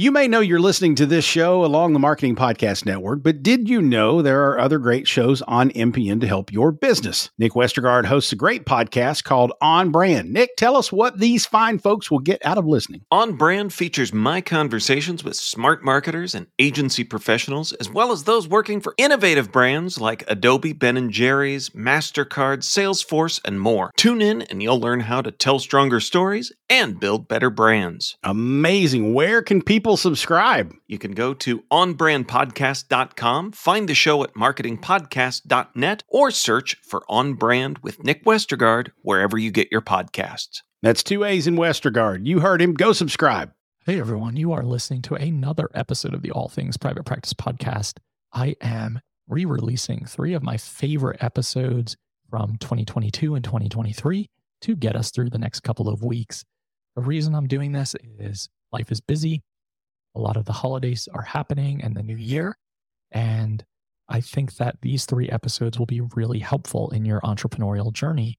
You may know you're listening to this show along the Marketing Podcast Network, but did you know there are other great shows on MPN to help your business? Nick Westergaard hosts a great podcast called On Brand. Nick, tell us what these fine folks will get out of listening. On Brand features my conversations with smart marketers and agency professionals, as well as those working for innovative brands like Adobe, Ben & Jerry's, MasterCard, Salesforce, and more. Tune in and you'll learn how to tell stronger stories and build better brands. Amazing. Where can people subscribe? You can go to onbrandpodcast.com, find the show at marketingpodcast.net, or search for On Brand with Nick Westergaard wherever you get your podcasts. That's two A's in Westergaard. You heard him. Go subscribe. Hey everyone, you are listening to another episode of the All Things Private Practice podcast. I am re releasing three of my favorite episodes from 2022 and 2023 to get us through the next couple of weeks. The reason I'm doing this is life is busy. A lot of the holidays are happening and the new year. And I think that these three episodes will be really helpful in your entrepreneurial journey.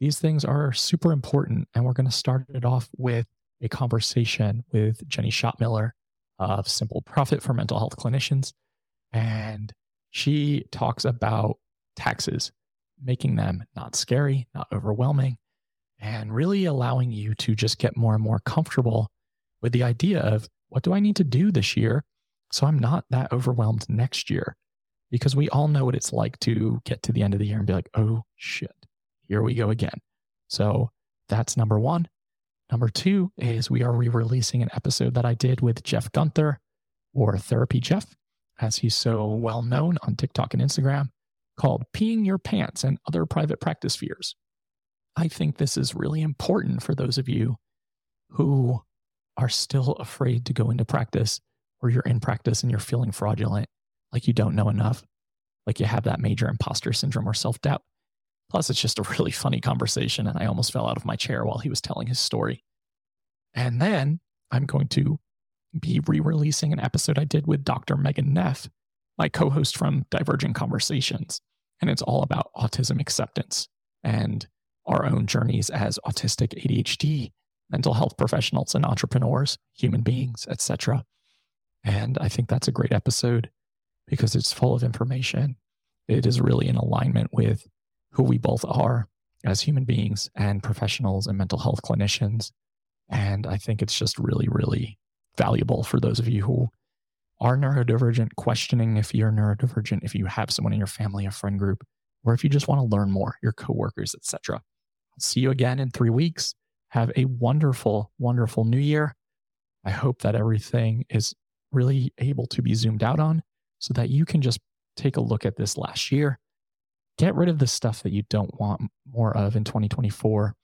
These things are super important. And we're going to start it off with a conversation with Jennie Schottmiller of Simple Profit for Mental Health Clinicians. And she talks about taxes, making them not scary, not overwhelming, and really allowing you to just get more and more comfortable with the idea of what do I need to do this year so I'm not that overwhelmed next year? Because we all know what it's like to get to the end of the year and be like, oh shit, here we go again. So that's number one. Number two is we are re releasing an episode that I did with Jeff Guenther or Therapy Jeff, as he's so well known on TikTok and Instagram, called Peeing Your Pants and Other Private Practice Fears. I think this is really important for those of you who are still afraid to go into practice or you're in practice and you're feeling fraudulent, like you don't know enough, like you have that major imposter syndrome or self doubt. Plus, it's just a really funny conversation, and I almost fell out of my chair while he was telling his story. And then I'm going to be re releasing an episode I did with Dr. Megan Neff, my co host from Divergent Conversations. And it's all about autism acceptance and our own journeys as autistic ADHD, mental health professionals and entrepreneurs, human beings, etc. And I think that's a great episode because it's full of information. It is really in alignment with who we both are as human beings and professionals and mental health clinicians. And I think it's just really, really valuable for those of you who are neurodivergent, questioning if you're neurodivergent, if you have someone in your family, a friend group, or if you just want to learn more, your coworkers, etc. See you again in three weeks. Have a wonderful, wonderful new year. I hope that everything is really able to be zoomed out on so that you can just take a look at this last year. Get rid of the stuff that you don't want more of in 2024.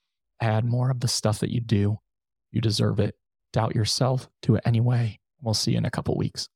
Add more of the stuff that you do. You deserve it. Doubt yourself. Do it anyway. We'll see you in a couple weeks.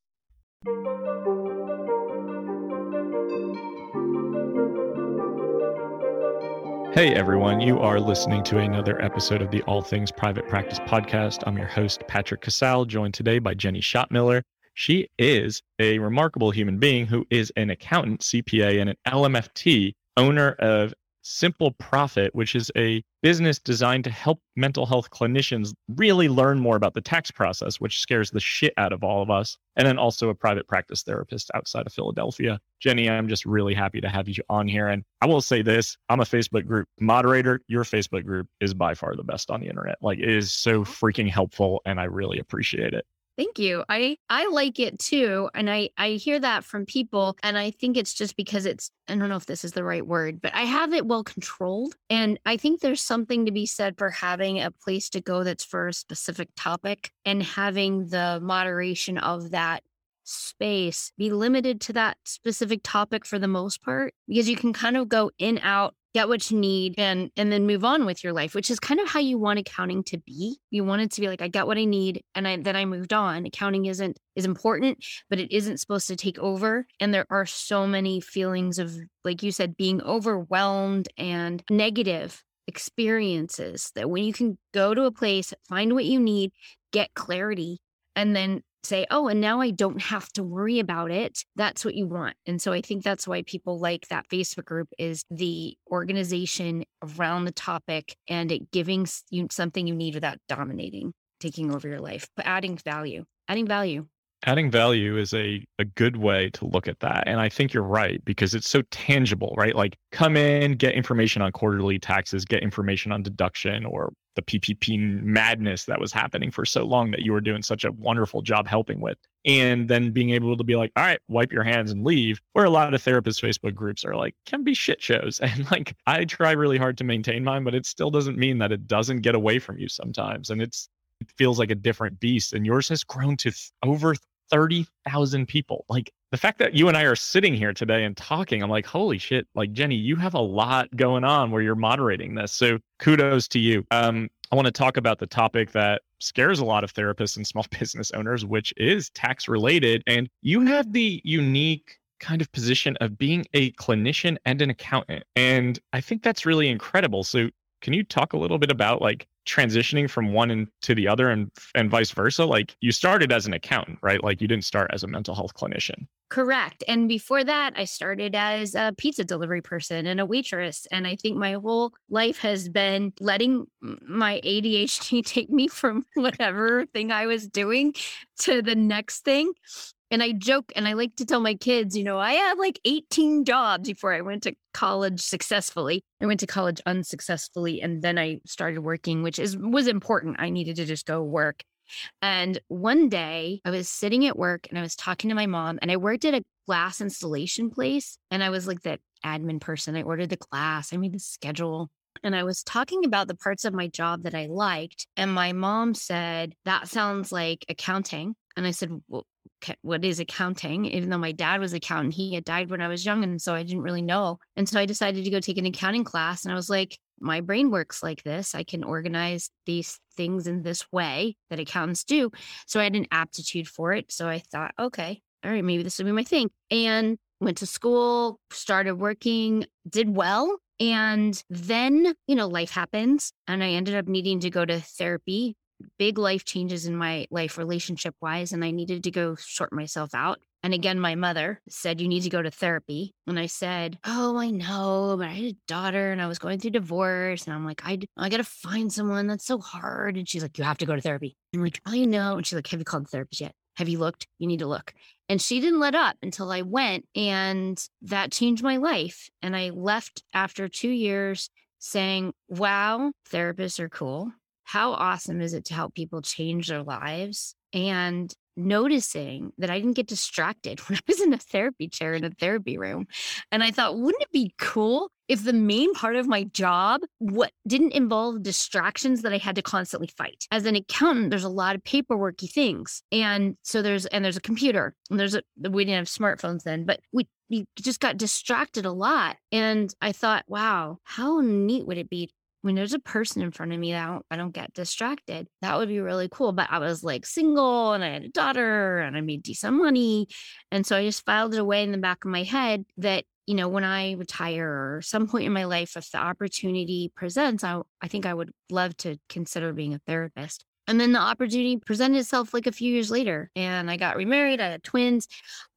Hey everyone, you are listening to another episode of the All Things Private Practice podcast. I'm your host, Patrick Casale, joined today by Jennie Schottmiller. She is a remarkable human being who is an accountant, CPA, and an LMFT, owner of Simple Profit, which is a business designed to help mental health clinicians really learn more about the tax process, which scares the shit out of all of us. And then also a private practice therapist outside of Philadelphia. Jennie, I'm just really happy to have you on here. And I will say this I'm a Facebook group moderator. Your Facebook group is by far the best on the internet. Like, it is so mm-hmm. freaking helpful, and I really appreciate it. Thank you. I I like it too and I I hear that from people and I think it's just because it's I don't know if this is the right word, but I have it well controlled and I think there's something to be said for having a place to go that's for a specific topic and having the moderation of that space be limited to that specific topic for the most part because you can kind of go in out get what you need and and then move on with your life which is kind of how you want accounting to be. You want it to be like i got what i need and I, then i moved on. Accounting isn't is important but it isn't supposed to take over and there are so many feelings of like you said being overwhelmed and negative experiences that when you can go to a place find what you need get clarity and then say, oh, and now I don't have to worry about it. That's what you want. And so I think that's why people like that Facebook group is the organization around the topic and it giving you something you need without dominating, taking over your life, but adding value. adding value adding value is a, a good way to look at that. And I think you're right because it's so tangible, right? Like come in, get information on quarterly taxes, get information on deduction or the PPP madness that was happening for so long that you were doing such a wonderful job helping with. And then being able to be like, all right, wipe your hands and leave, where a lot of therapist Facebook groups are like, can be shit shows. And like, I try really hard to maintain mine, but it still doesn't mean that it doesn't get away from you sometimes. And it's, it feels like a different beast. And yours has grown to th- over 30,000 people. Like the fact that you and I are sitting here today and talking, I'm like, holy shit. Like, Jennie, you have a lot going on where you're moderating this. So kudos to you. Um, I want to talk about the topic that scares a lot of therapists and small business owners, which is tax related. And you have the unique kind of position of being a clinician and an accountant. And I think that's really incredible. So, can you talk a little bit about like transitioning from one and into the other and and vice versa? Like you started as an accountant right? Like you didn't start as a mental health clinician. Correct and before that i started as a pizza delivery person and a waitress and i think my whole life has been letting my adhd take me from whatever thing i was doing to the next thing and I joke and I like to tell my kids, you know, I had like 18 jobs before I went to college successfully. I went to college unsuccessfully and then I started working, which is was important. I needed to just go work. And one day I was sitting at work and I was talking to my mom and I worked at a glass installation place and I was like that admin person. I ordered the glass, I made the schedule. And I was talking about the parts of my job that I liked. And my mom said, That sounds like accounting. And I said, well, what is accounting even though my dad was accountant he had died when i was young and so i didn't really know and so i decided to go take an accounting class and i was like my brain works like this. I can organize these things in this way that accountants do. So i had an aptitude for it so i thought okay all right maybe this will be my thing and went to school started working did well and then, you know, life happens and I ended up needing to go to therapy big life changes in my life relationship wise and I needed to go sort myself out. And again, my mother said, You need to go to therapy. And I said, Oh, I know, but I had a daughter and I was going through divorce. And I'm like, I, I got to find someone that's so hard. And she's like, You have to go to therapy. I'm like, I know. And she's like, Have you called the therapist yet? Have you looked? You need to look. And she didn't let up until I went. And that changed my life. And I left after two years saying, Wow, therapists are cool how awesome is it to help people change their lives and noticing that I didn't get distracted when I was in a therapy chair in a therapy room. And I thought, wouldn't it be cool if the main part of my job what didn't involve distractions that I had to constantly fight? As an accountant, there's a lot of paperworky things. And so there's and there's a computer and there's a we didn't have smartphones then, but we we just got distracted a lot. And I thought, wow, how neat would it be when there's a person in front of me that I don't, I don't get distracted, that would be really cool. But I was like single and I had a daughter and I made decent money. And so I just filed it away in the back of my head that, you know, when I retire or some point in my life, if the opportunity presents, I, I think I would love to consider being a therapist. And then the opportunity presented itself like a few years later. And I got remarried. I had twins.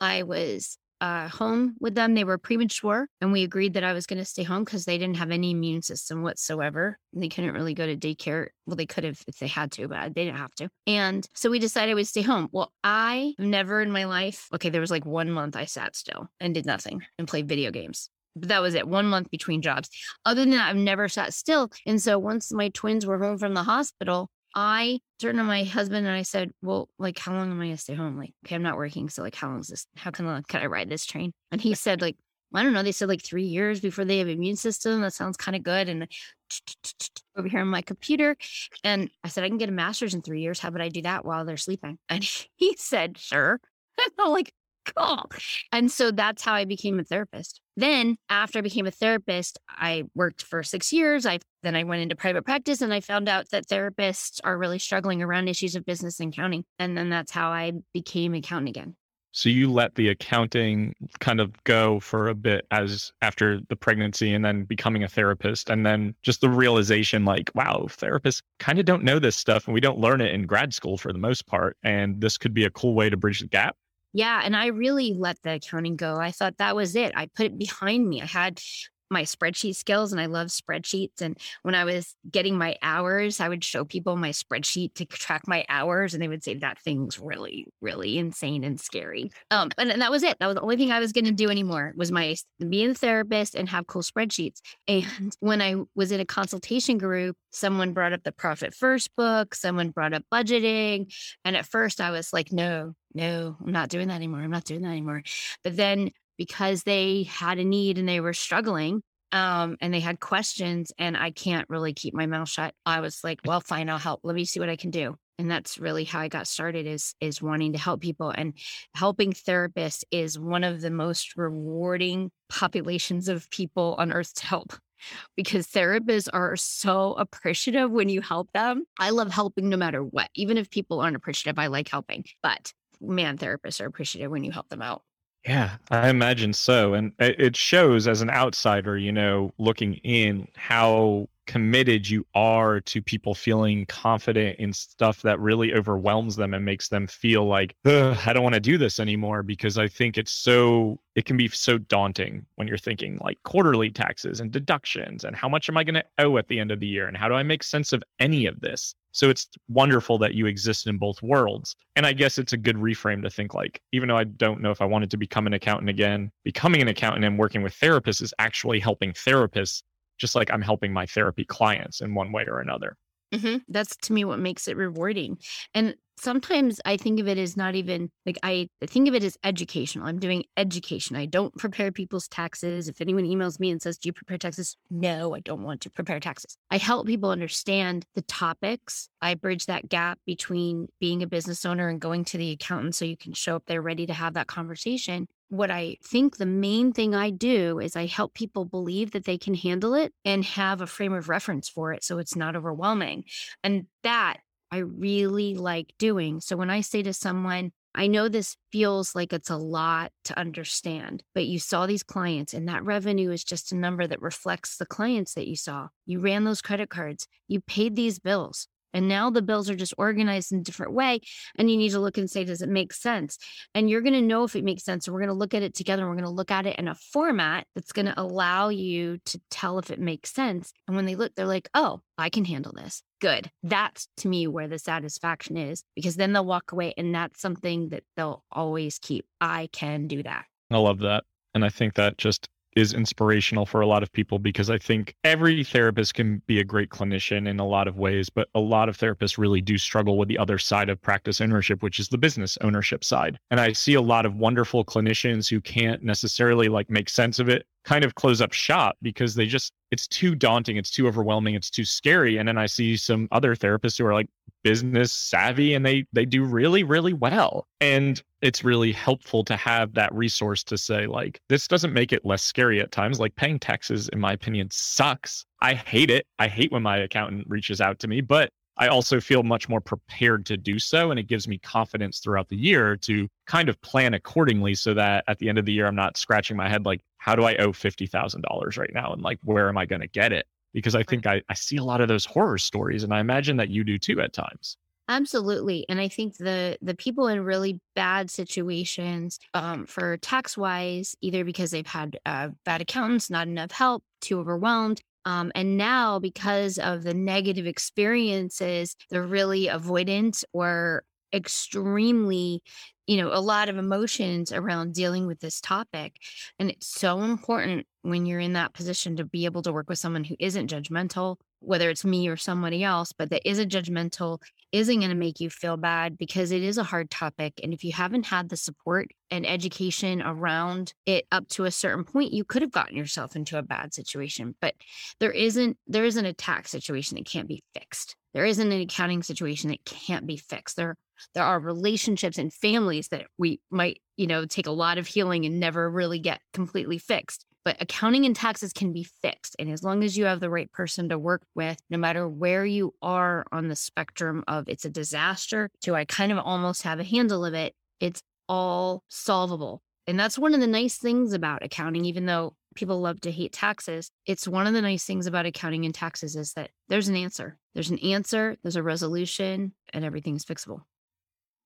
I was uh, home with them. They were premature, and we agreed that I was going to stay home because they didn't have any immune system whatsoever. They couldn't really go to daycare. Well, they could have if they had to, but they didn't have to. And so we decided we'd stay home. Well, I never in my life, okay, there was like one month I sat still and did nothing and played video games. But that was it, one month between jobs. Other than that, I've never sat still. And so once my twins were home from the hospital, I turned to my husband and I said, Well, like, how long am I going to stay home? Like, okay, I'm not working. So, like, how long is this? How can, I, can I ride this train? And he said, like, I don't know. They said like three years before they have immune system. That sounds kind of good. And over here on my computer. And I said, I can get a master's in three years. How about I do that while they're sleeping? And he said, sure. I'm like, cool. And so that's how I became a therapist. Then after I became a therapist, I worked for six years. I then I went into private practice and I found out that therapists are really struggling around issues of business and accounting. And then that's how I became accountant again. So you let the accounting kind of go for a bit as after the pregnancy and then becoming a therapist and then just the realization like wow therapists kind of don't know this stuff and we don't learn it in grad school for the most part and this could be a cool way to bridge the gap. Yeah. And I really let the accounting go. I thought that was it. I put it behind me. I had my spreadsheet skills and I love spreadsheets. And when I was getting my hours, I would show people my spreadsheet to track my hours and they would say that thing's really, really insane and scary. Um, and, and that was it. That was the only thing I was going to do anymore was my being a therapist and have cool spreadsheets. And when I was in a consultation group, someone brought up the Profit First book, someone brought up budgeting. And at first I was like, no, no, I'm not doing that anymore. I'm not doing that anymore. But then because they had a need and they were struggling um, and they had questions and I can't really keep my mouth shut. I was like, well, fine, I'll help. Let me see what I can do. And that's really how I got started is is wanting to help people and helping therapists is one of the most rewarding populations of people on earth to help because therapists are so appreciative when you help them. I love helping no matter what. Even if people aren't appreciative, I like helping. But man, therapists are appreciative when you help them out. Yeah, I imagine so. And it shows as an outsider, you know, looking in how committed you are to people feeling confident in stuff that really overwhelms them and makes them feel like I don't want to do this anymore because I think it's so it can be so daunting when you're thinking like quarterly taxes and deductions and how much am I going to owe at the end of the year and how do I make sense of any of this so it's wonderful that you exist in both worlds. And I guess it's a good reframe to think like, even though I don't know if I wanted to become an accountant again, becoming an accountant and working with therapists is actually helping therapists, just like I'm helping my therapy clients in one way or another. Mm-hmm. That's to me what makes it rewarding. And sometimes I think of it as not even like I think of it as educational. I'm doing education. I don't prepare people's taxes. If anyone emails me and says, Do you prepare taxes? No, I don't want to prepare taxes. I help people understand the topics. I bridge that gap between being a business owner and going to the accountant so you can show up there ready to have that conversation. What I think the main thing I do is I help people believe that they can handle it and have a frame of reference for it so it's not overwhelming. And that I really like doing. So when I say to someone, I know this feels like it's a lot to understand, but you saw these clients and that revenue is just a number that reflects the clients that you saw. You ran those credit cards, you paid these bills. And now the bills are just organized in a different way. And you need to look and say, does it make sense? And you're going to know if it makes sense. And we're going to look at it together. And we're going to look at it in a format that's going to allow you to tell if it makes sense. And when they look, they're like, oh, I can handle this. Good. That's to me where the satisfaction is because then they'll walk away and that's something that they'll always keep. I can do that. I love that. And I think that just is inspirational for a lot of people because I think every therapist can be a great clinician in a lot of ways, but a lot of therapists really do struggle with the other side of practice ownership, which is the business ownership side. And I see a lot of wonderful clinicians who can't necessarily like make sense of it kind of close up shop because they just it's too daunting it's too overwhelming it's too scary and then i see some other therapists who are like business savvy and they they do really really well and it's really helpful to have that resource to say like this doesn't make it less scary at times like paying taxes in my opinion sucks. I hate it. I hate when my accountant reaches out to me but I also feel much more prepared to do so. And it gives me confidence throughout the year to kind of plan accordingly so that at the end of the year, I'm not scratching my head like, how do I owe $50,000 right now? And like, where am I going to get it? Because I think I, I see a lot of those horror stories and I imagine that you do too at times. Absolutely. And I think the the people in really bad situations um, for tax wise, either because they've had uh, bad accountants, not enough help, too overwhelmed, um, and now, because of the negative experiences, they're really avoidant or extremely, you know, a lot of emotions around dealing with this topic. And it's so important when you're in that position to be able to work with someone who isn't judgmental, whether it's me or somebody else, but that isn't judgmental, isn't going to make you feel bad because it is a hard topic. And if you haven't had the support and education around it up to a certain point, you could have gotten yourself into a bad situation. But there isn't there isn't a tax situation that can't be fixed. There isn't an accounting situation that can't be fixed. There there are relationships and families that we might, you know, take a lot of healing and never really get completely fixed but accounting and taxes can be fixed. And as long as you have the right person to work with, no matter where you are on the spectrum of it's a disaster to I kind of almost have a handle of it, it's all solvable. And that's one of the nice things about accounting, even though people love to hate taxes. It's one of the nice things about accounting and taxes is that there's an answer. There's an answer, there's a resolution, and everything's fixable.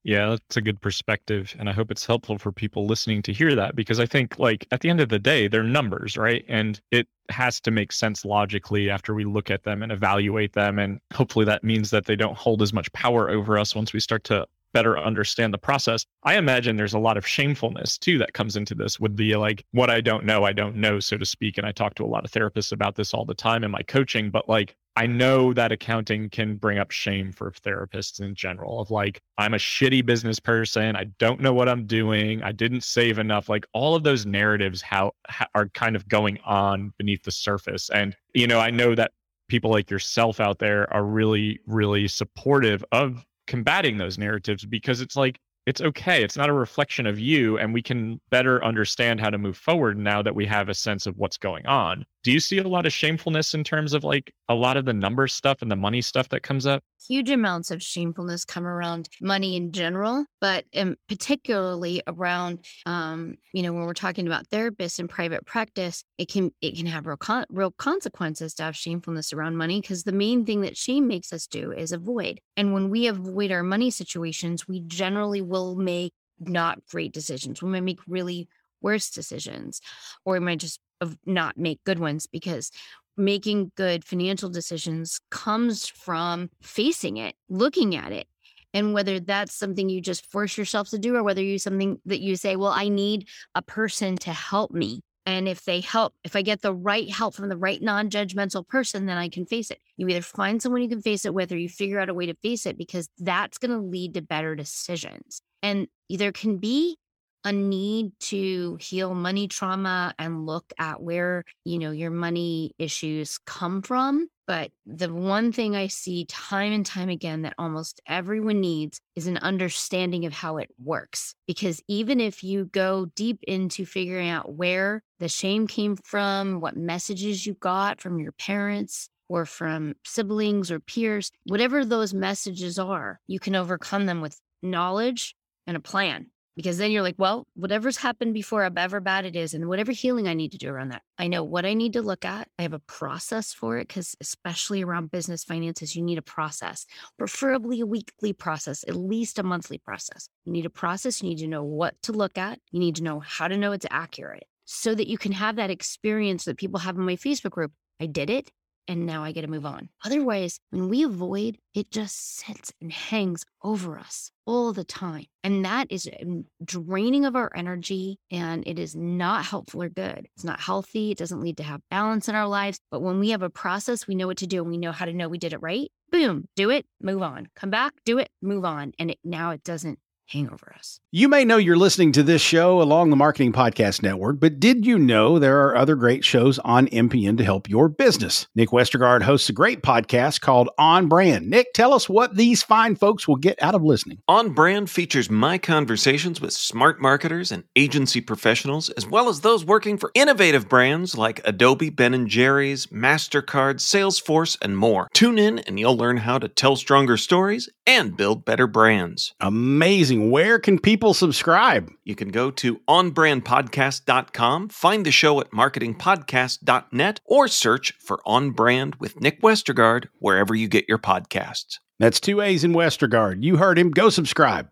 Yeah, that's a good perspective. And I hope it's helpful for people listening to hear that because I think, like, at the end of the day, they're numbers, right? And it has to make sense logically after we look at them and evaluate them. And hopefully that means that they don't hold as much power over us once we start to better understand the process. I imagine there's a lot of shamefulness too that comes into this with the like, what I don't know, I don't know, so to speak. And I talk to a lot of therapists about this all the time in my coaching, but like, I know that accounting can bring up shame for therapists in general of like, I'm a shitty business person. I don't know what I'm doing. I didn't save enough. Like all of those narratives how, how are kind of going on beneath the surface. And, you know, I know that people like yourself out there are really, really supportive of combating those narratives because it's like it's okay. It's not a reflection of you. And we can better understand how to move forward now that we have a sense of what's going on. Do you see a lot of shamefulness in terms of like a lot of the number stuff and the money stuff that comes up? Huge amounts of shamefulness come around money in general, but in particularly around, um, you know, when we're talking about therapists in private practice, it can it can have real con- real consequences to have shamefulness around money because the main thing that shame makes us do is avoid. And when we avoid our money situations, we generally will make not great decisions. We might make really worse decisions, or we might just not make good ones because making good financial decisions comes from facing it, looking at it. And whether that's something you just force yourself to do or whether you something that you say, well, I need a person to help me. And if they help, if I get the right help from the right non judgmental person, then I can face it. You either find someone you can face it with or you figure out a way to face it because that's going to lead to better decisions. And there can be a need to heal money trauma and look at where, you know, your money issues come from. But the one thing I see time and time again that almost everyone needs is an understanding of how it works. Because even if you go deep into figuring out where the shame came from, what messages you got from your parents, or from siblings or peers, whatever those messages are, you can overcome them with knowledge and a plan because then you're like, well, whatever's happened before, however bad it is, and whatever healing I need to do around that, I know what I need to look at. I have a process for it because, especially around business finances, you need a process, preferably a weekly process, at least a monthly process. You need a process. You need to know what to look at. You need to know how to know it's accurate so that you can have that experience that people have in my Facebook group. I did it and now I get to move on. Otherwise, when we avoid, it just sits and hangs over us all the time. And that is um, draining of our energy and it is not helpful or good. It's not healthy. It doesn't lead to have balance in our lives. But when we have a process, we know what to do and we know how to know we did it right. Boom, do it, move on. Come back, do it, move on. And it, now it doesn't hang over us. You may know you're listening to this show along the Marketing Podcast Network, but did you know there are other great shows on MPN to help your business? Nick Westergaard hosts a great podcast called On Brand. Nick, tell us what these fine folks will get out of listening. On Brand features my conversations with smart marketers and agency professionals, as well as those working for innovative brands like Adobe, Ben & Jerry's, MasterCard, Salesforce, and more. Tune in and you'll learn how to tell stronger stories and build better brands. Amazing. Where can people subscribe? You can go to onbrandpodcast.com, find the show at marketingpodcast.net, or search for On Brand with Nick Westergaard wherever you get your podcasts. That's two A's in Westergaard. You heard him. Go subscribe.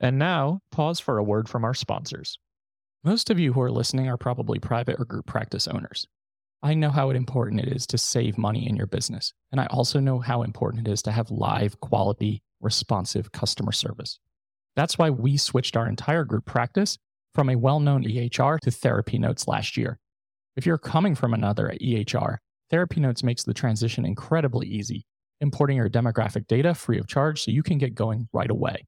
And now, pause for a word from our sponsors. Most of you who are listening are probably private or group practice owners. I know how important it is to save money in your business. And I also know how important it is to have live, quality, responsive customer service. That's why we switched our entire group practice from a well known EHR to Therapy Notes last year. If you're coming from another EHR, Therapy Notes makes the transition incredibly easy, importing your demographic data free of charge so you can get going right away.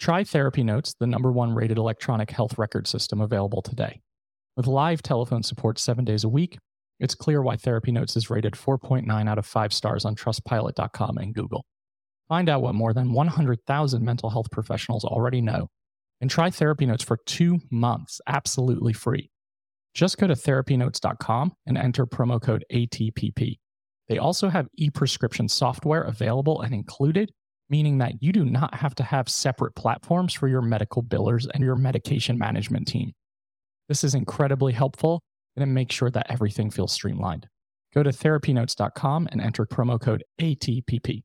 Try Therapy Notes, the number one rated electronic health record system available today. With live telephone support seven days a week, it's clear why Therapy Notes is rated 4.9 out of 5 stars on Trustpilot.com and Google. Find out what more than 100,000 mental health professionals already know and try Therapy Notes for two months absolutely free. Just go to therapynotes.com and enter promo code ATPP. They also have e prescription software available and included, meaning that you do not have to have separate platforms for your medical billers and your medication management team. This is incredibly helpful and it makes sure that everything feels streamlined. Go to therapynotes.com and enter promo code ATPP.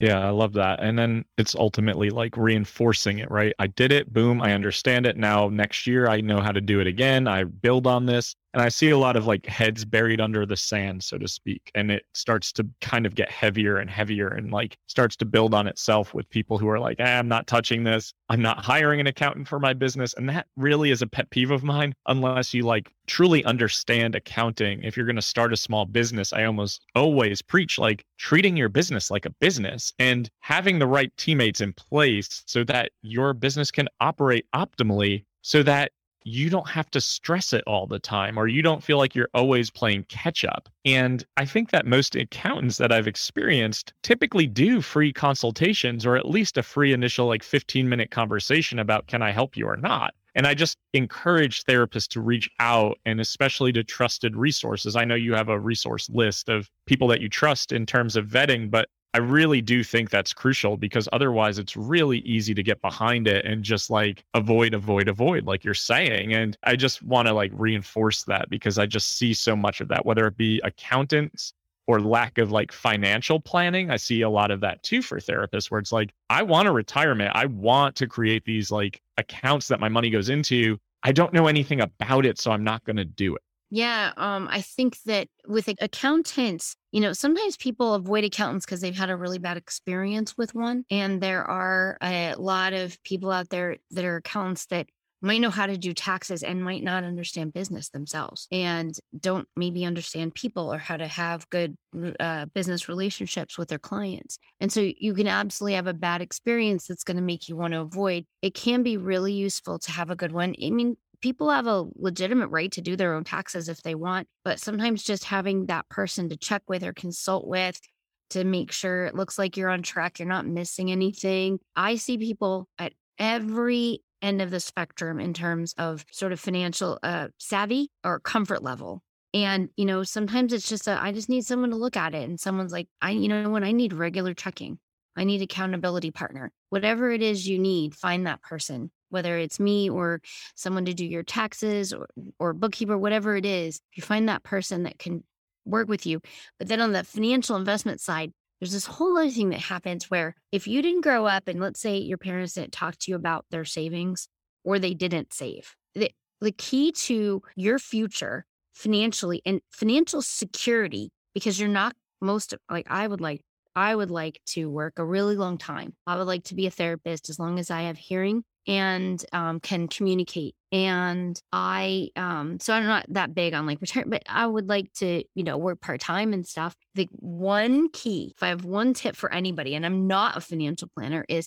Yeah, I love that. And then it's ultimately like reinforcing it, right? I did it, boom, I understand it. Now next year I know how to do it again. I build on this. And I see a lot of like heads buried under the sand, so to speak. And it starts to kind of get heavier and heavier and like starts to build on itself with people who are like, eh, I'm not touching this. I'm not hiring an accountant for my business. And that really is a pet peeve of mine, unless you like truly understand accounting. If you're going to start a small business, I almost always preach like treating your business like a business and having the right teammates in place so that your business can operate optimally so that you don't have to stress it all the time or you don't feel like you're always playing catch up. And I think that most accountants that I've experienced typically do free consultations or at least a free initial like 15 minute conversation about can I help you or not. And I just encourage therapists to reach out and especially to trusted resources. I know you have a resource list of people that you trust in terms of vetting, but I really do think that's crucial because otherwise it's really easy to get behind it and just like avoid, avoid, avoid, like you're saying. And I just want to like reinforce that because I just see so much of that, whether it be accountants or lack of like financial planning. I see a lot of that too for therapists where it's like, I want a retirement. I want to create these like accounts that my money goes into. I don't know anything about it, so I'm not going to do it. Yeah, um, I think that with accountants, you know, sometimes people avoid accountants because they've had a really bad experience with one. And there are a lot of people out there that are accountants that might know how to do taxes and might not understand business themselves and don't maybe understand people or how to have good uh, business relationships with their clients. And so you can absolutely have a bad experience that's going to make you want to avoid. It can be really useful to have a good one. I mean, people have a legitimate right to do their own taxes if they want, but sometimes just having that person to check with or consult with to make sure it looks like you're on track, you're not missing anything. I see people at every end of the spectrum in terms of sort of financial uh, savvy or comfort level. And, you know, sometimes it's just a, I just need someone to look at it. And someone's like, I, you know, when I need regular checking, I need accountability partner. Whatever it is you need, find that person whether it's me or someone to do your taxes or, or bookkeeper, whatever it is, you find that person that can work with you. But then on the financial investment side, there's this whole other thing that happens where if you didn't grow up and let's say your parents didn't talk to you about their savings or they didn't save, the, the key to your future financially and financial security, because you're not most like I would like I would like to work a really long time. I would like to be a therapist as long as I have hearing and um, can communicate. And I, um, so I'm not that big on like return, but I would like to, you know, work part time and stuff. The one key, if I have one tip for anybody, and I'm not a financial planner, is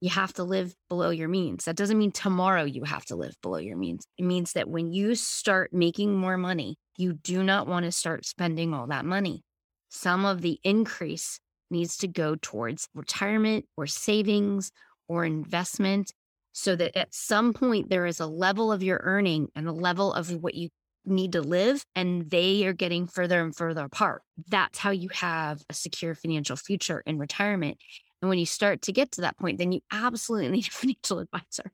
you have to live below your means. That doesn't mean tomorrow you have to live below your means. It means that when you start making more money, you do not want to start spending all that money. Some of the increase needs to go towards retirement or savings or investment so that at some point there is a level of your earning and a level of what you need to live and they are getting further and further apart. That's how you have a secure financial future in retirement. And when you start to get to that point, then you absolutely need a financial advisor.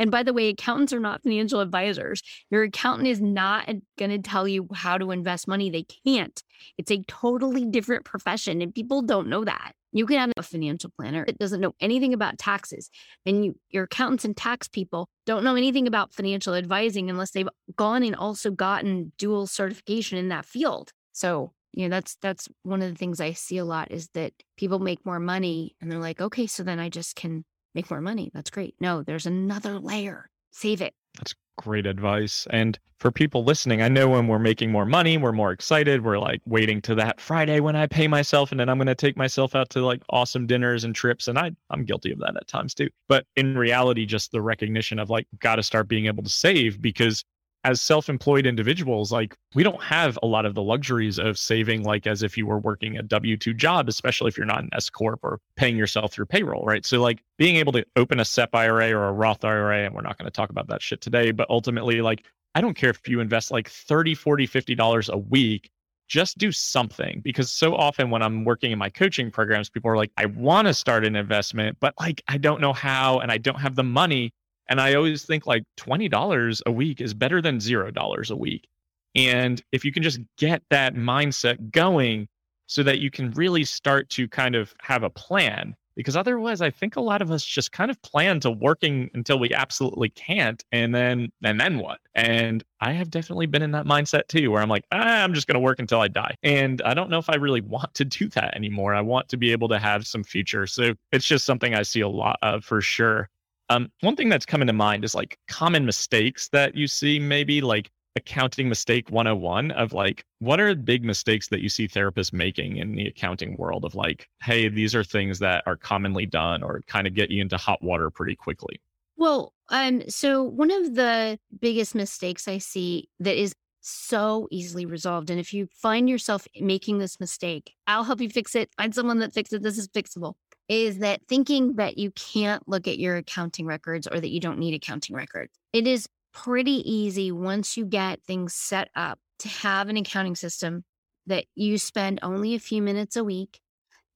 And by the way, accountants are not financial advisors. Your accountant is not going to tell you how to invest money. They can't. It's a totally different profession, and people don't know that. You can have a financial planner that doesn't know anything about taxes, and you, your accountants and tax people don't know anything about financial advising unless they've gone and also gotten dual certification in that field. So you know that's that's one of the things i see a lot is that people make more money and they're like okay so then i just can make more money. That's great. No there's another layer. Save it that's great advice and for people listening i know when we're making more money we're more excited we're like waiting to that friday when i pay myself and then i'm going to take myself out to like awesome dinners and trips and i i'm guilty of that at times too. But in reality just the recognition of like got to start being able to save because as self-employed individuals like we don't have a lot of the luxuries of saving like as if you were working a w2 job especially if you're not an s corp or paying yourself through payroll right so like being able to open a sep ira or a roth ira and we're not going to talk about that shit today but ultimately like i don't care if you invest like 30 40 50 dollars a week just do something because so often when I'm working in my coaching programs, people are like, I want to start an investment, but like I don't know how and I don't have the money. And I always think like $20 a week is better than $0 a week. And if you can just get that mindset going, so that you can really start to kind of have a plan because otherwise i think a lot of us just kind of plan to working until we absolutely can't and then and then what? And i have definitely been in that mindset too where i'm like ah, i'm just going to work until i die. And i don't know if i really want to do that anymore. I want to be able to have some future. So it's just something i see a lot of for sure um, one thing that's coming to mind is like common mistakes that you see maybe like accounting mistake 101 of like what are big mistakes that you see therapists making in the accounting world of like hey these are things that are commonly done or kind of get you into hot water pretty quickly? Well um so one of the biggest mistakes i see that is so easily resolved and if you find yourself making this mistake i'll help you fix it. Find someone that fixes it. This is fixable is that thinking that you can't look at your accounting records or that you don't need accounting records. It is pretty easy once you get things set up to have an accounting system that you spend only a few minutes a week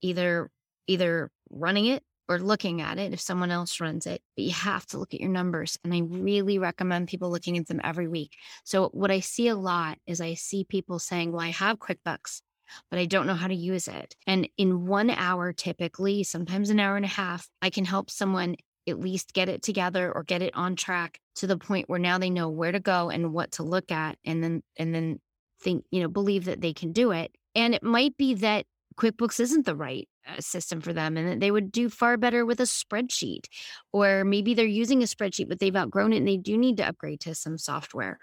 either either running it or looking at it if someone else runs it but you have to look at your numbers and i really recommend people looking at them every week. So what i see a lot is i see people saying well i have quickbooks but i don't know how to use it. And in one hour typically sometimes an hour and a half i can help someone at least get it together or get it on track to the point where now they know where to go and what to look at and then and then think you know believe that they can do it. And it might be that quickbooks isn't the right uh, system for them and that they would do far better with a spreadsheet or maybe they're using a spreadsheet but they've outgrown it and they do need to upgrade to some software.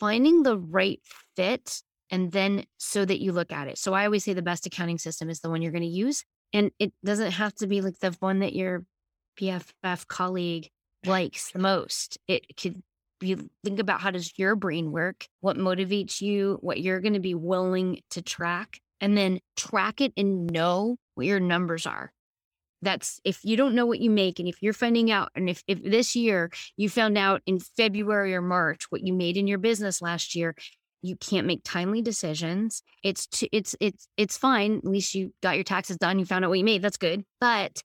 Finding the right fit and then so that you look at it so i always say the best accounting system is the one you're going to use and it doesn't have to be like the one that you're PFF colleague likes the most. It could be think about how does your brain work, what motivates you, what you're going to be willing to track, and then track it and know what your numbers are. That's if you don't know what you make, and if you're finding out, and if, if this year you found out in February or March what you made in your business last year, you can't make timely decisions. It's too, it's it's it's fine. At least you got your taxes done. You found out what you made. That's good. But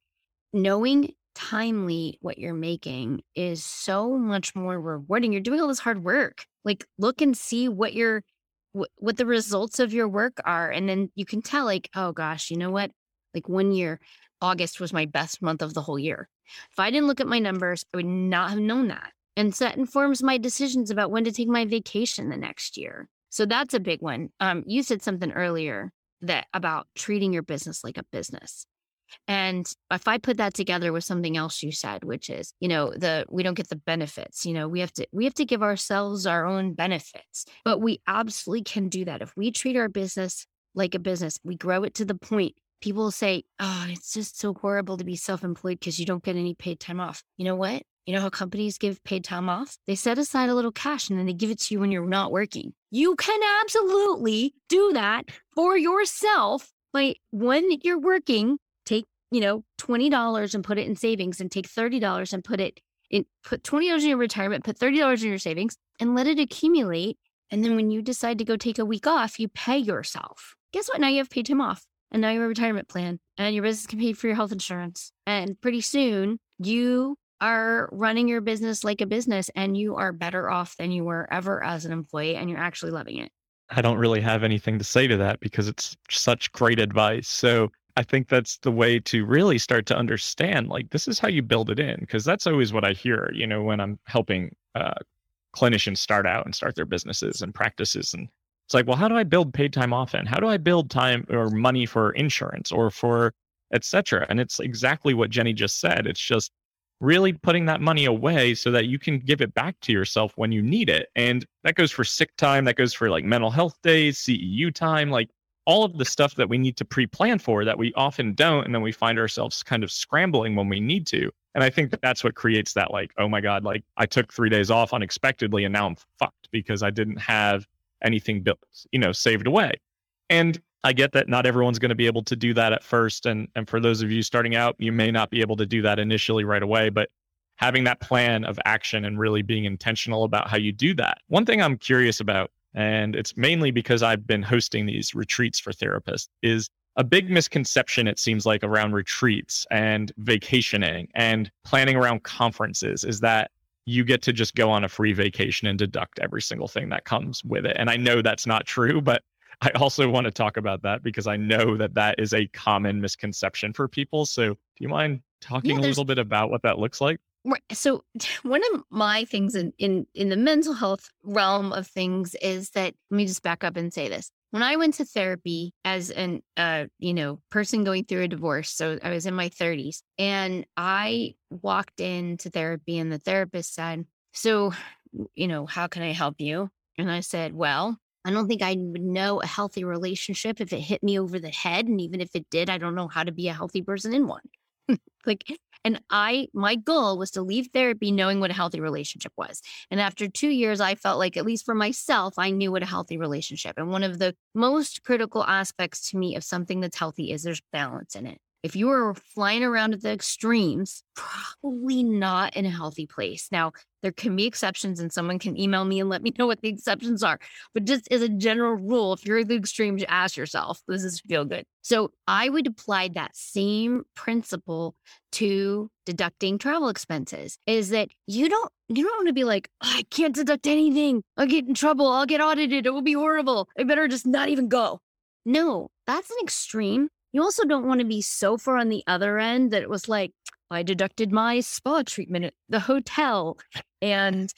knowing timely what you're making is so much more rewarding. You're doing all this hard work. Like look and see what your what, what the results of your work are and then you can tell like, oh gosh, you know what? Like one year August was my best month of the whole year. If I didn't look at my numbers, I would not have known that. And so that informs my decisions about when to take my vacation the next year. So that's a big one. Um, you said something earlier that about treating your business like a business. And if I put that together with something else you said, which is, you know, the we don't get the benefits, you know, we have to we have to give ourselves our own benefits. But we absolutely can do that. If we treat our business like a business, we grow it to the point people say, "Oh, it's just so horrible to be self-employed because you don't get any paid time off." You know what? You know how companies give paid time off? They set aside a little cash and then they give it to you when you're not working. You can absolutely do that for yourself by when you're working, take, you know, $20 and put it in savings and take $30 and put it in, put $20 in your retirement, put $30 in your savings and let it accumulate. And then when you decide to go take a week off, you pay yourself. Guess what? Now you have paid time off and now you have a retirement plan and your business can pay for your health insurance. And pretty soon you are running your business like a business and you are better off than you were ever as an employee and you're actually loving it. I don't really have anything to say to that because it's such great advice. So I think that's the way to really start to understand like this is how you build it in because that's always what I hear, you know, when I'm helping uh, clinicians start out and start their businesses and practices and it's like, well, how do I build paid time off in? How do I build time or money for insurance or for etc. And it's exactly what Jennie just said. It's just really putting that money away so that you can give it back to yourself when you need it. And that goes for sick time, that goes for like mental health days, CEU time, like all of the stuff that we need to pre-plan for that we often don't and then we find ourselves kind of scrambling when we need to and i think that that's what creates that like oh my god like i took three days off unexpectedly and now i'm fucked because i didn't have anything built you know saved away. And i get that not everyone's going to be able to do that at first and and for those of you starting out you may not be able to do that initially right away but having that plan of action and really being intentional about how you do that. One thing i'm curious about and it's mainly because I've been hosting these retreats for therapists, is a big misconception, it seems like, around retreats and vacationing and planning around conferences is that you get to just go on a free vacation and deduct every single thing that comes with it. And I know that's not true, but I also want to talk about that because I know that that is a common misconception for people. So, do you mind talking yeah, a little bit about what that looks like? So, one of my things in, in in the mental health realm of things is that let me just back up and say this. When I went to therapy as an uh, you know, person going through a divorce, so I was in my 30s, and I walked into therapy and the therapist said, "So, you know, how can I help you?" And I said, "Well, I don't think I would know a healthy relationship if it hit me over the head. And even if it did, I don't know how to be a healthy person in one. like, and I, my goal was to leave therapy knowing what a healthy relationship was. And after two years, I felt like, at least for myself, I knew what a healthy relationship. And one of the most critical aspects to me of something that's healthy is there's balance in it. If you are flying around at the extremes, probably not in a healthy place. Now, there can be exceptions, and someone can email me and let me know what the exceptions are. But just as a general rule, if you're at the extremes, ask yourself, does this feel good? So I would apply that same principle to deducting travel expenses is that you don't you don't want to be like, oh, I can't deduct anything. I'll get in trouble. I'll get audited. It will be horrible. I better just not even go. No, that's an extreme. You also don't want to be so far on the other end that it was like, I deducted my spa treatment at the hotel and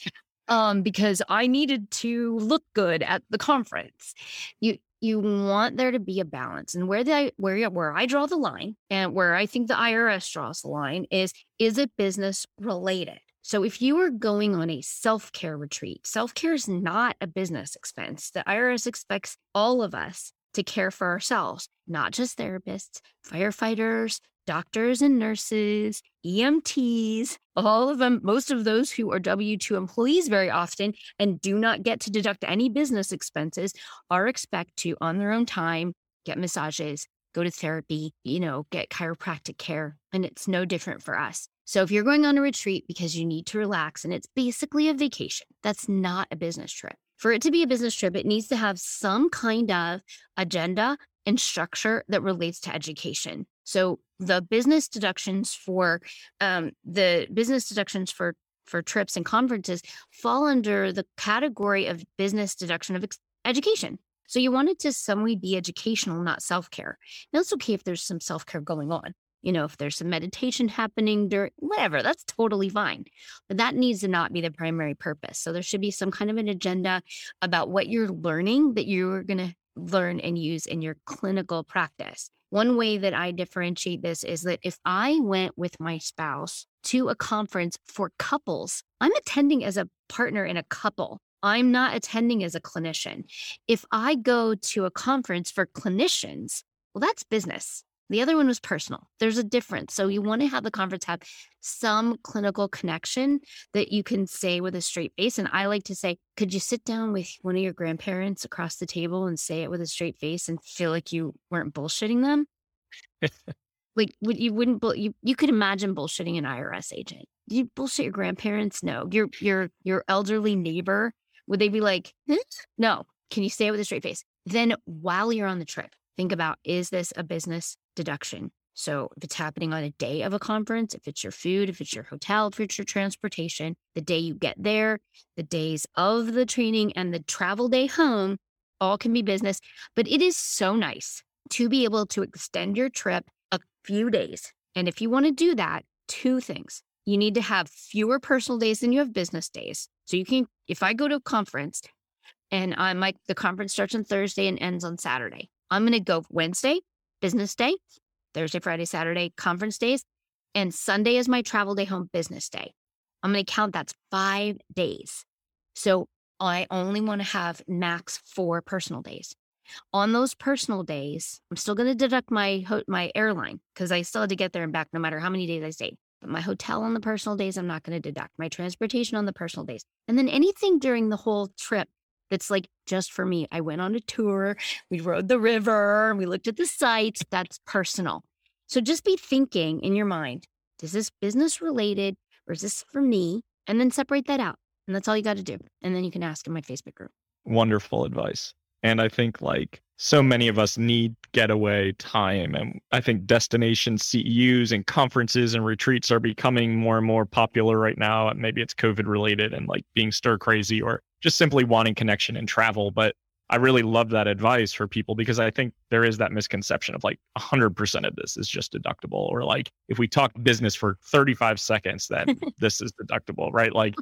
um because I needed to look good at the conference. You you want there to be a balance and where the where where I draw the line and where I think the IRS draws the line is is it business related? So if you are going on a self-care retreat, self-care is not a business expense. The IRS expects all of us to care for ourselves, not just therapists, firefighters, doctors and nurses, EMTs, all of them, most of those who are W 2 employees very often and do not get to deduct any business expenses are expected to, on their own time, get massages, go to therapy, you know, get chiropractic care. And it's no different for us. So if you're going on a retreat because you need to relax and it's basically a vacation, that's not a business trip. For it to be a business trip, it needs to have some kind of agenda and structure that relates to education. So the business deductions for um, the business deductions for for trips and conferences fall under the category of business deduction of ex- education. So you want it to some way be educational, not self care. Now it's okay if there's some self care going on. You know, if there's some meditation happening during whatever, that's totally fine. But that needs to not be the primary purpose. So there should be some kind of an agenda about what you're learning that you're going to learn and use in your clinical practice. One way that I differentiate this is that if I went with my spouse to a conference for couples, I'm attending as a partner in a couple. I'm not attending as a clinician. If I go to a conference for clinicians, well, that's business. The other one was personal. There's a difference. So you want to have the conference have some clinical connection that you can say with a straight face. And I like to say, could you sit down with one of your grandparents across the table and say it with a straight face and feel like you weren't bullshitting them? like would you wouldn't you you could imagine bullshitting an IRS agent. Do you bullshit your grandparents? No. Your your your elderly neighbor, would they be like, hmm? no? Can you say it with a straight face? Then while you're on the trip, think about is this a business deduction? So if it's happening on a day of a conference, if it's your food, if it's your hotel, if it's your transportation, the day you get there, the days of the training and the travel day home, all can be business. But it is so nice to be able to extend your trip a few days. And if you want to do that, two things. You need to have fewer personal days than you have business days. So you can, if I go to a conference and I'm like, the conference starts on Thursday and ends on Saturday, I'm going to go Wednesday, business day, Thursday, Friday, Saturday, conference days, and Sunday is my travel day home business day. I'm going to count that's five days. So I only want to have max four personal days. On those personal days, I'm still going to deduct my my airline because I still had to get there and back no matter how many days I stayed. But my hotel on the personal days, I'm not going to deduct. My transportation on the personal days. And then anything during the whole trip that's like just for me. I went on a tour, we rode the river, we looked at the sights. That's personal. So just be thinking in your mind, is this business related or is this for me? And then separate that out. And that's all you got to do. And then you can ask in my Facebook group. Wonderful advice. And I think like so many of us need getaway time. And I think destination CEUs and conferences and retreats are becoming more and more popular right now. Maybe it's COVID related and like being stir crazy or just simply wanting connection and travel. But I really love that advice for people because I think there is that misconception of like 100% of this is just deductible, or like if we talk business for 35 seconds, then this is deductible, right? Like,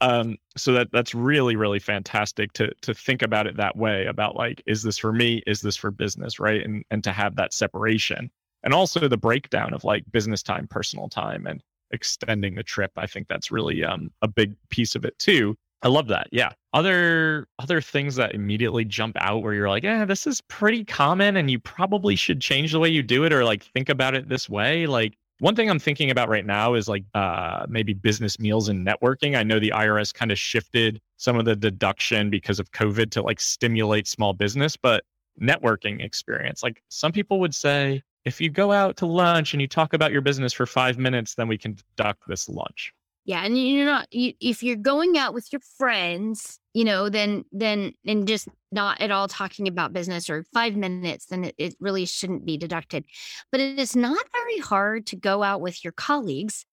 um, so that that's really really fantastic to to think about it that way about like is this for me, is this for business, right? And and to have that separation, and also the breakdown of like business time, personal time, and extending the trip. I think that's really um, a big piece of it too. I love that. Yeah. Other other things that immediately jump out where you're like, yeah, this is pretty common and you probably should change the way you do it or like think about it this way. Like one thing I'm thinking about right now is like uh, maybe business meals and networking. I know the IRS kind of shifted some of the deduction because of COVID to like stimulate small business, but networking experience. Like some people would say, if you go out to lunch and you talk about your business for five minutes, then we can deduct this lunch. Yeah, and you're not you, if you're going out with your friends, you know, then then and just not at all talking about business or five minutes, then it, it really shouldn't be deducted. But it is not very hard to go out with your colleagues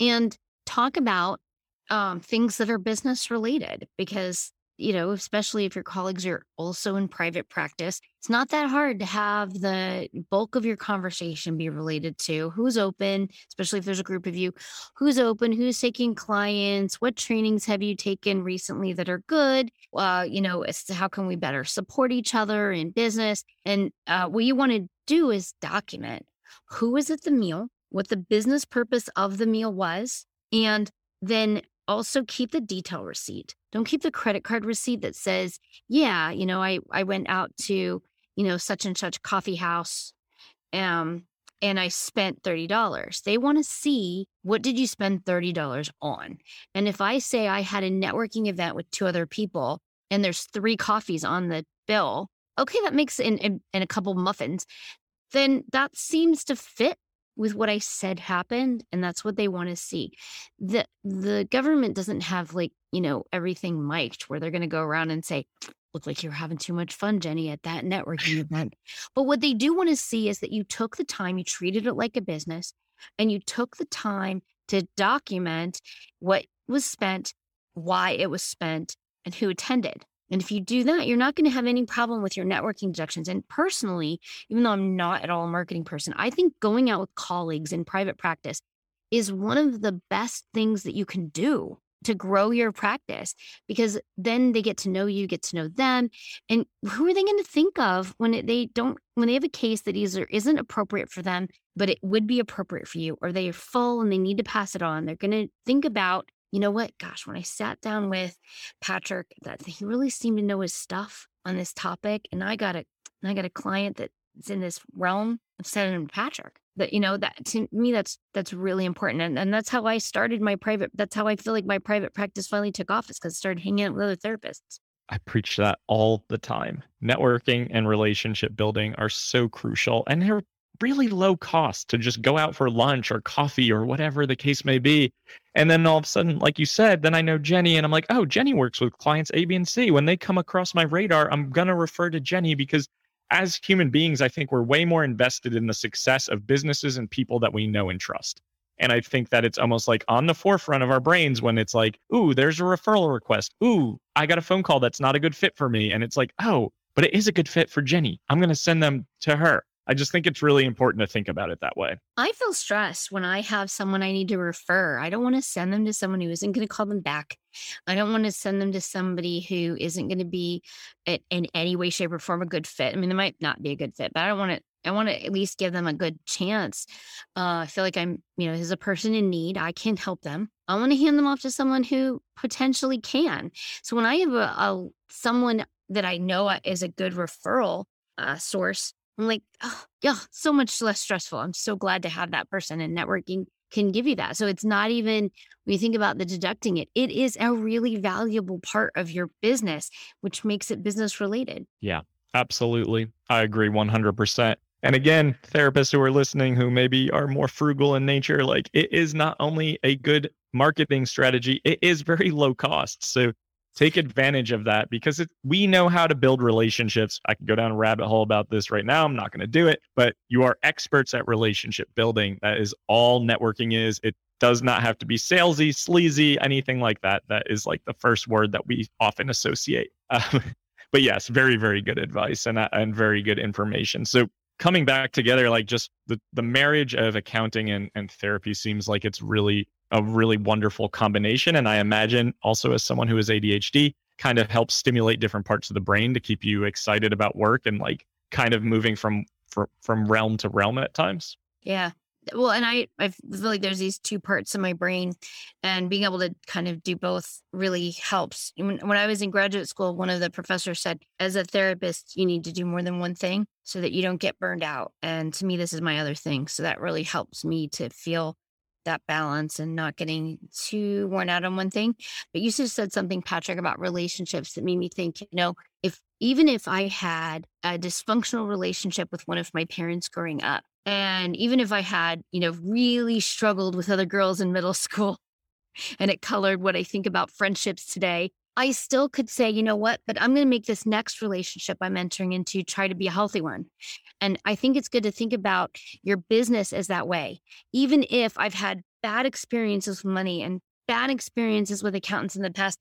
and talk about um, things that are business related because you know, especially if your colleagues are also in private practice, it's not that hard to have the bulk of your conversation be related to who's open, especially if there's a group of you, who's open, who's taking clients, what trainings have you taken recently that are good, uh, you know, how can we better support each other in business. And uh, what you want to do is document who was at the meal, what the business purpose of the meal was, and then also keep the detail receipt. Don't keep the credit card receipt that says, yeah, you know, I, I went out to, you know, such and such coffee house um, and I spent $30. They want to see what did you spend $30 on? And if I say I had a networking event with two other people and there's three coffees on the bill, okay, that makes in, in, in a couple muffins, then that seems to fit with what I said happened, and that's what they want to see. The the government doesn't have like, you know, everything mic'd where they're gonna go around and say, look like you're having too much fun, Jennie, at that networking event. But what they do want to see is that you took the time, you treated it like a business, and you took the time to document what was spent, why it was spent, and who attended. And if you do that, you're not going to have any problem with your networking deductions. And personally, even though I'm not at all a marketing person, I think going out with colleagues in private practice is one of the best things that you can do to grow your practice because then they get to know you, get to know them. And who are they going to think of when they don't, when they have a case that either isn't appropriate for them, but it would be appropriate for you, or they are full and they need to pass it on? They're going to think about you know what? Gosh, when I sat down with Patrick, that he really seemed to know his stuff on this topic, and I got a, I got a client that's in this realm of sending Patrick. That you know that to me that's that's really important, and and that's how I started my private. That's how I feel like my private practice finally took off, is because I started hanging out with other therapists. I preach that all the time. Networking and relationship building are so crucial, and they're really low cost to just go out for lunch or coffee or whatever the case may be. And then all of a sudden, like you said, then I know Jennie and I'm like, oh, Jennie works with clients A, B, and C. When they come across my radar, I'm going to refer to Jennie because as human beings, I think we're way more invested in the success of businesses and people that we know and trust. And I think that it's almost like on the forefront of our brains when it's like, ooh, there's a referral request. Ooh, I got a phone call that's not a good fit for me. And it's like, oh, but it is a good fit for Jennie. I'm going to send them to her. I just think it's really important to think about it that way. I feel stressed when I have someone I need to refer. I don't want to send them to someone who isn't going to call them back. I don't want to send them to somebody who isn't going to be in any way, shape, or form a good fit. I mean, they might not be a good fit, but I don't want to. I want to at least give them a good chance. Uh, I feel like I'm, you know, as a person in need, I can help them. I want to hand them off to someone who potentially can. So when I have a, a someone that I know is a good referral uh, source, I'm like, oh, yeah, so much less stressful. I'm so glad to have that person and networking can give you that. So it's not even when you think about the deducting it, it is a really valuable part of your business, which makes it business related. Yeah, absolutely. I agree 100%. And again, therapists who are listening who maybe are more frugal in nature, like it is not only a good marketing strategy, it is very low cost. So take advantage of that because it, we know how to build relationships. I can go down a rabbit hole about this right now. I'm not going to do it, but you are experts at relationship building. That is all networking is. It does not have to be salesy, sleazy, anything like that. That is like the first word that we often associate. Um, but yes, very, very good advice and, uh, and very good information. So coming back together, like just the, the marriage of accounting and, and therapy seems like it's really a really wonderful combination. And I imagine also as someone who is ADHD, kind of helps stimulate different parts of the brain to keep you excited about work and like kind of moving from from, from realm to realm at times. Yeah well and i i feel like there's these two parts of my brain and being able to kind of do both really helps when, when i was in graduate school one of the professors said as a therapist you need to do more than one thing so that you don't get burned out and to me this is my other thing so that really helps me to feel that balance and not getting too worn out on one thing. But you just said something patrick about relationships that made me think you know if even if i had a dysfunctional relationship with one of my parents growing up and even if I had, you know, really struggled with other girls in middle school and it colored what I think about friendships today, I still could say, you know what, but I'm going to make this next relationship I'm entering into try to be a healthy one. And I think it's good to think about your business as that way. Even if I've had bad experiences with money and bad experiences with accountants in the past,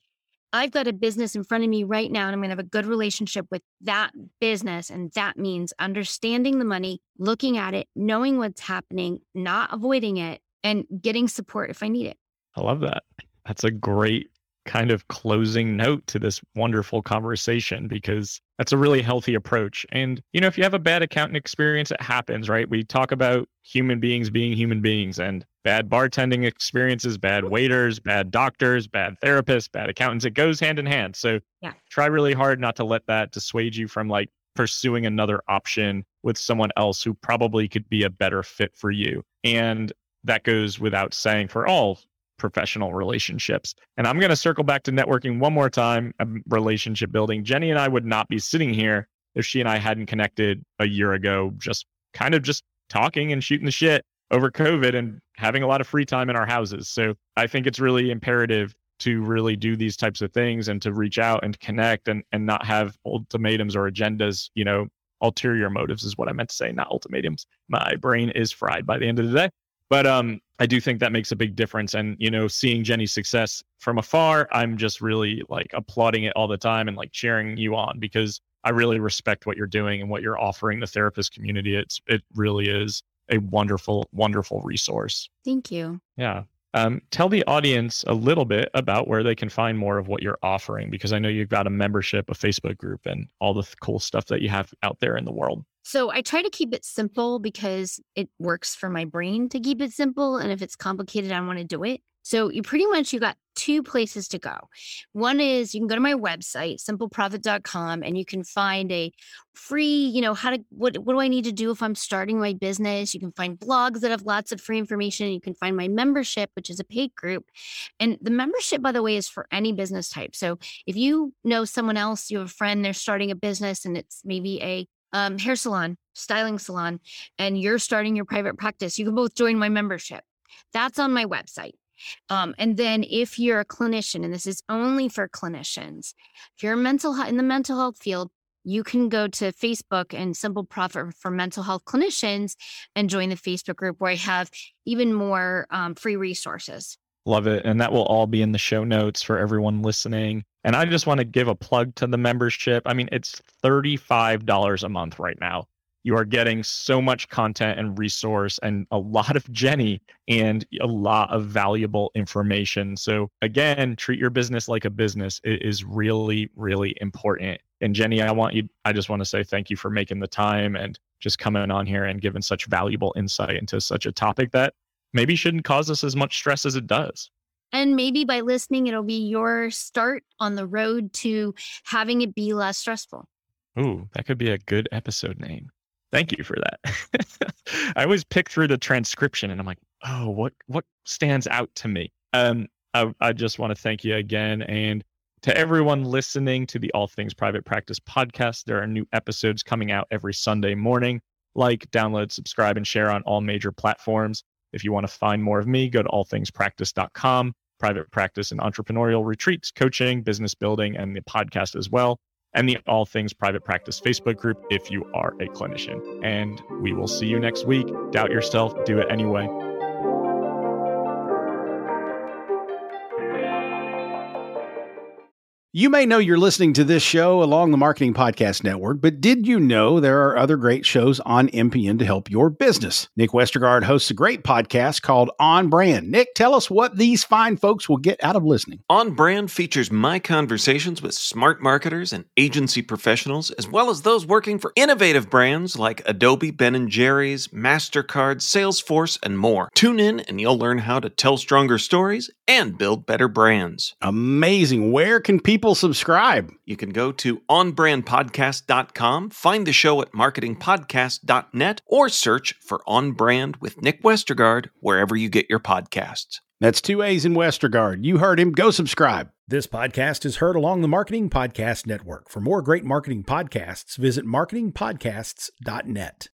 I've got a business in front of me right now, and I'm going to have a good relationship with that business. And that means understanding the money, looking at it, knowing what's happening, not avoiding it, and getting support if I need it. I love that. That's a great kind of closing note to this wonderful conversation because that's a really healthy approach. And, you know, if you have a bad accounting experience, it happens, right? We talk about human beings being human beings and bad bartending experiences, bad waiters, bad doctors, bad therapists, bad accountants. It goes hand in hand. So yeah. try really hard not to let that dissuade you from like pursuing another option with someone else who probably could be a better fit for you. And that goes without saying for all professional relationships. And I'm going to circle back to networking one more time, um, relationship building. Jennie and I would not be sitting here if she and I hadn't connected a year ago, just kind of just talking and shooting the shit over COVID and having a lot of free time in our houses. So I think it's really imperative to really do these types of things and to reach out and connect and, and not have ultimatums or agendas, you know, ulterior motives is what I meant to say, not ultimatums. My brain is fried by the end of the day. But um, I do think that makes a big difference. And, you know, seeing Jennie's success from afar, I'm just really like applauding it all the time and like cheering you on because I really respect what you're doing and what you're offering the therapist community. It's it really is a wonderful, wonderful resource. Thank you. Yeah. Um, tell the audience a little bit about where they can find more of what you're offering because I know you've got a membership, a Facebook group, and all the cool stuff that you have out there in the world. So I try to keep it simple because it works for my brain to keep it simple. And if it's complicated, I want to do it. So you pretty much you got two places to go. One is you can go to my website, simpleprofit.com, and you can find a free, you know, how to what what do I need to do if I'm starting my business? You can find blogs that have lots of free information. You can find my membership, which is a paid group. And the membership, by the way, is for any business type. So if you know someone else, you have a friend, they're starting a business and it's maybe a um, hair salon, styling salon, and you're starting your private practice, you can both join my membership. That's on my website. Um, and then if you're a clinician, and this is only for clinicians, if you're mental in the mental health field, you can go to Facebook and Simple Profit for Mental Health Clinicians and join the Facebook group where I have even more um, free resources. Love it. And that will all be in the show notes for everyone listening. And I just want to give a plug to the membership. I mean, it's $35 a month right now. You are getting so much content and resource and a lot of Jennie and a lot of valuable information. So, again, treat your business like a business. It is really, really important. And Jennie, I want you, I just want to say thank you for making the time and just coming on here and giving such valuable insight into such a topic that maybe shouldn't cause us as much stress as it does. And maybe by listening, it'll be your start on the road to having it be less stressful. Ooh, that could be a good episode name. Thank you for that. I always pick through the transcription and I'm like, oh, what what stands out to me? Um, I, I just want to thank you again. And to everyone listening to the All Things Private Practice podcast, there are new episodes coming out every Sunday morning. Like, download, subscribe, and share on all major platforms. If you want to find more of me, go to allthingspractice.com, private practice and entrepreneurial retreats, coaching, business building, and the podcast as well, and the All Things Private Practice Facebook group if you are a clinician. And we will see you next week. Doubt yourself, do it anyway. You may know you're listening to this show along the Marketing Podcast Network, but did you know there are other great shows on MPN to help your business? Nick Westergaard hosts a great podcast called On Brand. Nick, tell us what these fine folks will get out of listening. On Brand features my conversations with smart marketers and agency professionals, as well as those working for innovative brands like Adobe, Ben & Jerry's, MasterCard, Salesforce, and more. Tune in and you'll learn how to tell stronger stories and build better brands. Amazing. Where can people people subscribe? You can go to onbrandpodcast.com, find the show at marketingpodcast.net, or search for On Brand with Nick Westergaard wherever you get your podcasts. That's two A's in Westergaard. You heard him. Go subscribe. This podcast is heard along the Marketing Podcast Network. For more great marketing podcasts, visit marketingpodcasts.net.